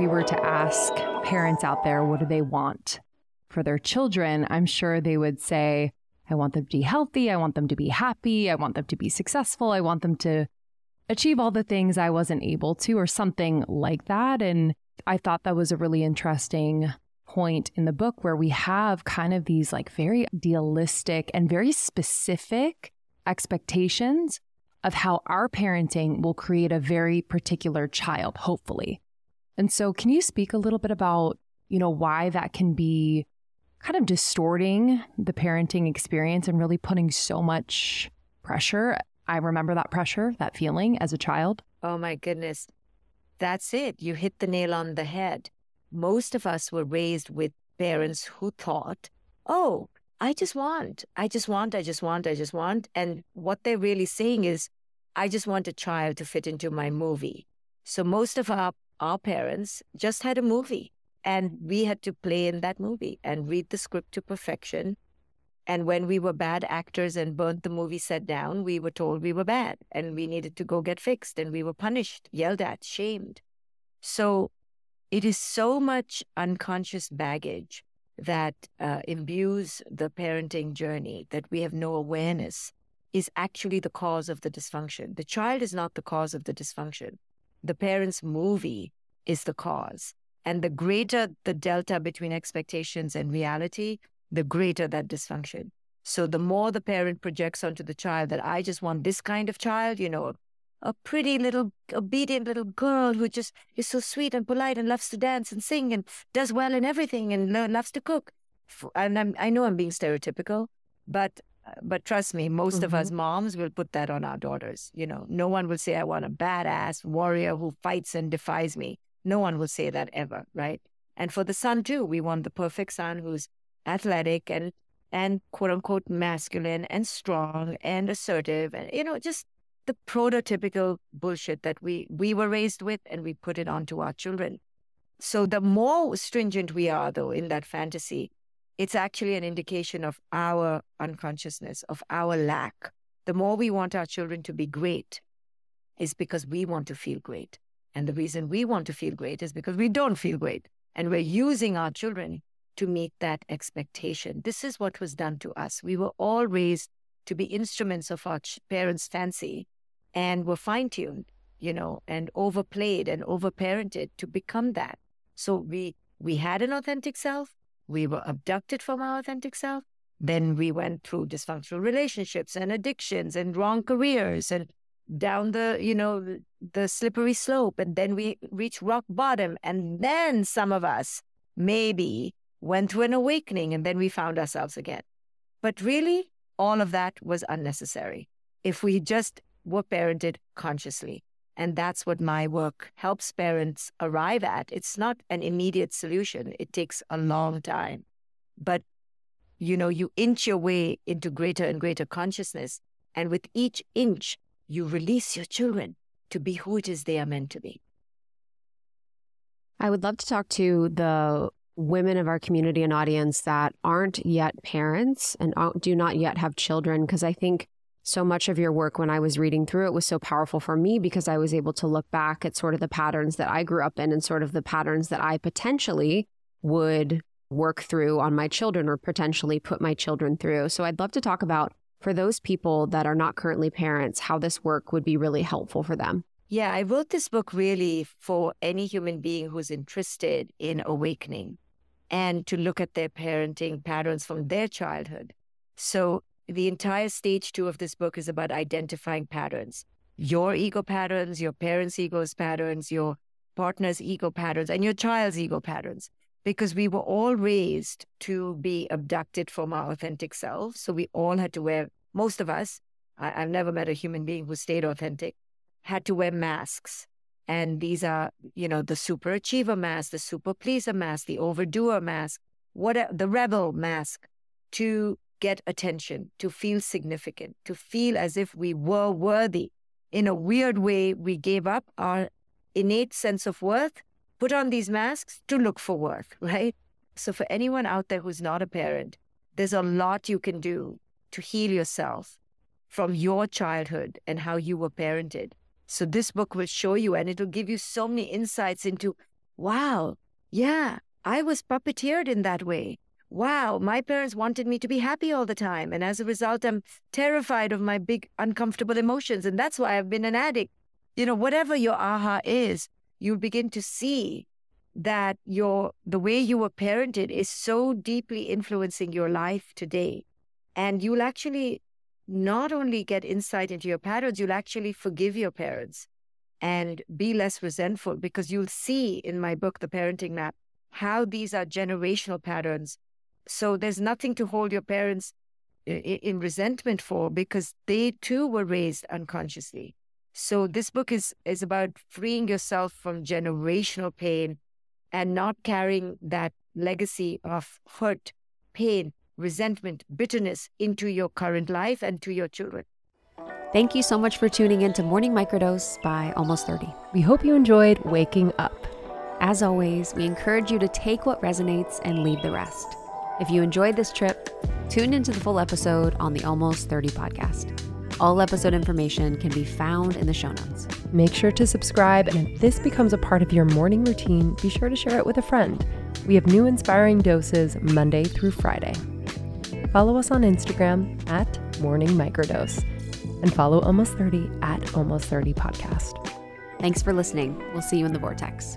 we were to ask parents out there, what do they want for their children? I'm sure they would say, I want them to be healthy. I want them to be happy. I want them to be successful. I want them to achieve all the things I wasn't able to, or something like that. And I thought that was a really interesting point in the book where we have kind of these like very idealistic and very specific expectations of how our parenting will create a very particular child, hopefully. And so, can you speak a little bit about, you know, why that can be kind of distorting the parenting experience and really putting so much pressure? I remember that pressure, that feeling as a child. Oh my goodness. That's it. You hit the nail on the head. Most of us were raised with parents who thought, oh, I just want, I just want, I just want, I just want. And what they're really saying is, I just want a child to fit into my movie. So most of our, our parents just had a movie and we had to play in that movie and read the script to perfection. And when we were bad actors and burnt the movie set down, we were told we were bad and we needed to go get fixed and we were punished, yelled at, shamed. So it is so much unconscious baggage that uh, imbues the parenting journey that we have no awareness is actually the cause of the dysfunction. The child is not the cause of the dysfunction. The parent's movie is the cause. And the greater the delta between expectations and reality, the greater that dysfunction. So the more the parent projects onto the child that I just want this kind of child, you know, a pretty little obedient little girl who just is so sweet and polite and loves to dance and sing and does well in everything and loves to cook. And I'm, I know I'm being stereotypical, but but trust me, most mm-hmm. of us mm-hmm. moms will put that on our daughters. You know, no one will say, I want a badass warrior who fights and defies me. No one will say that ever, right? And for the son too, we want the perfect son who's athletic and and quote unquote masculine and strong and assertive and you know just the prototypical bullshit that we we were raised with and we put it onto our children. So the more stringent we are though in that fantasy, it's actually an indication of our unconsciousness, of our lack. The more we want our children to be great is because we want to feel great. And the reason we want to feel great is because we don't feel great. And we're using our children to meet that expectation. This is what was done to us. We were all raised to be instruments of our parents' fancy and were fine tuned, you know, and overplayed and overparented to become that. So we we had an authentic self, we were abducted from our authentic self, then we went through dysfunctional relationships and addictions and wrong careers and down the, you know, the slippery slope. And then we reached rock bottom. And then some of us maybe went through an awakening and then we found ourselves again. But really, all of that was unnecessary. If we just were parented consciously. And that's what my work helps parents arrive at. It's not an immediate solution, it takes a long time. But, you know, you inch your way into greater and greater consciousness. And with each inch, you release your children to be who it is they are meant to be. I would love to talk to the women of our community and audience that aren't yet parents and do not yet have children because I think so much of your work when I was reading through it was so powerful for me because I was able to look back at sort of the patterns that I grew up in and sort of the patterns that I potentially would work through on my children or potentially put my children through. So I'd love to talk about for those people that are not currently parents, how this work would be really helpful for them. Yeah, I wrote this book really for any human being who's interested in awakening and to look at their parenting patterns from their childhood. So, the entire stage two of this book is about identifying patterns your ego patterns, your parents' ego's patterns, your partner's ego patterns, and your child's ego patterns. Because we were all raised to be abducted from our authentic selves. So we all had to wear, most of us, I, I've never met a human being who stayed authentic, had to wear masks and these are, you know, the super achiever mask, the super pleaser mask, the overdoer mask, what the rebel mask to get attention, to feel significant, to feel as if we were worthy. In a weird way, we gave up our innate sense of worth, put on these masks to look for worth, right? So, for anyone out there who's not a parent, there's a lot you can do to heal yourself from your childhood and how you were parented so this book will show you and it'll give you so many insights into wow, yeah, I was puppeteered in that way. Wow, my parents wanted me to be happy all the time. And as a result, I'm terrified of my big, uncomfortable emotions. And that's why I've been an addict. You know, whatever your aha is, you'll begin to see that your the way you were parented is so deeply influencing your life today. And you'll actually not only get insight into your patterns, you'll actually forgive your parents and be less resentful because you'll see in my book, The Parenting Map, how these are generational patterns. So there's nothing to hold your parents in resentment for because they too were raised unconsciously. So this book is is about freeing yourself from generational pain and not carrying that legacy of hurt, pain, resentment, bitterness into your current life and to your children. Thank you so much for tuning in to Morning Microdose by Almost 30. We hope you enjoyed waking up. As always, we encourage you to take what resonates and leave the rest. If you enjoyed this trip, tune into the full episode on the Almost 30 podcast. All episode information can be found in the show notes. Make sure to subscribe, and if this becomes a part of your morning routine, be sure to share it with a friend. We have new inspiring doses Monday through Friday. Follow us on Instagram at Morning Microdose and follow Almost 30 at Almost 30 Podcast. Thanks for listening. We'll see you in the Vortex.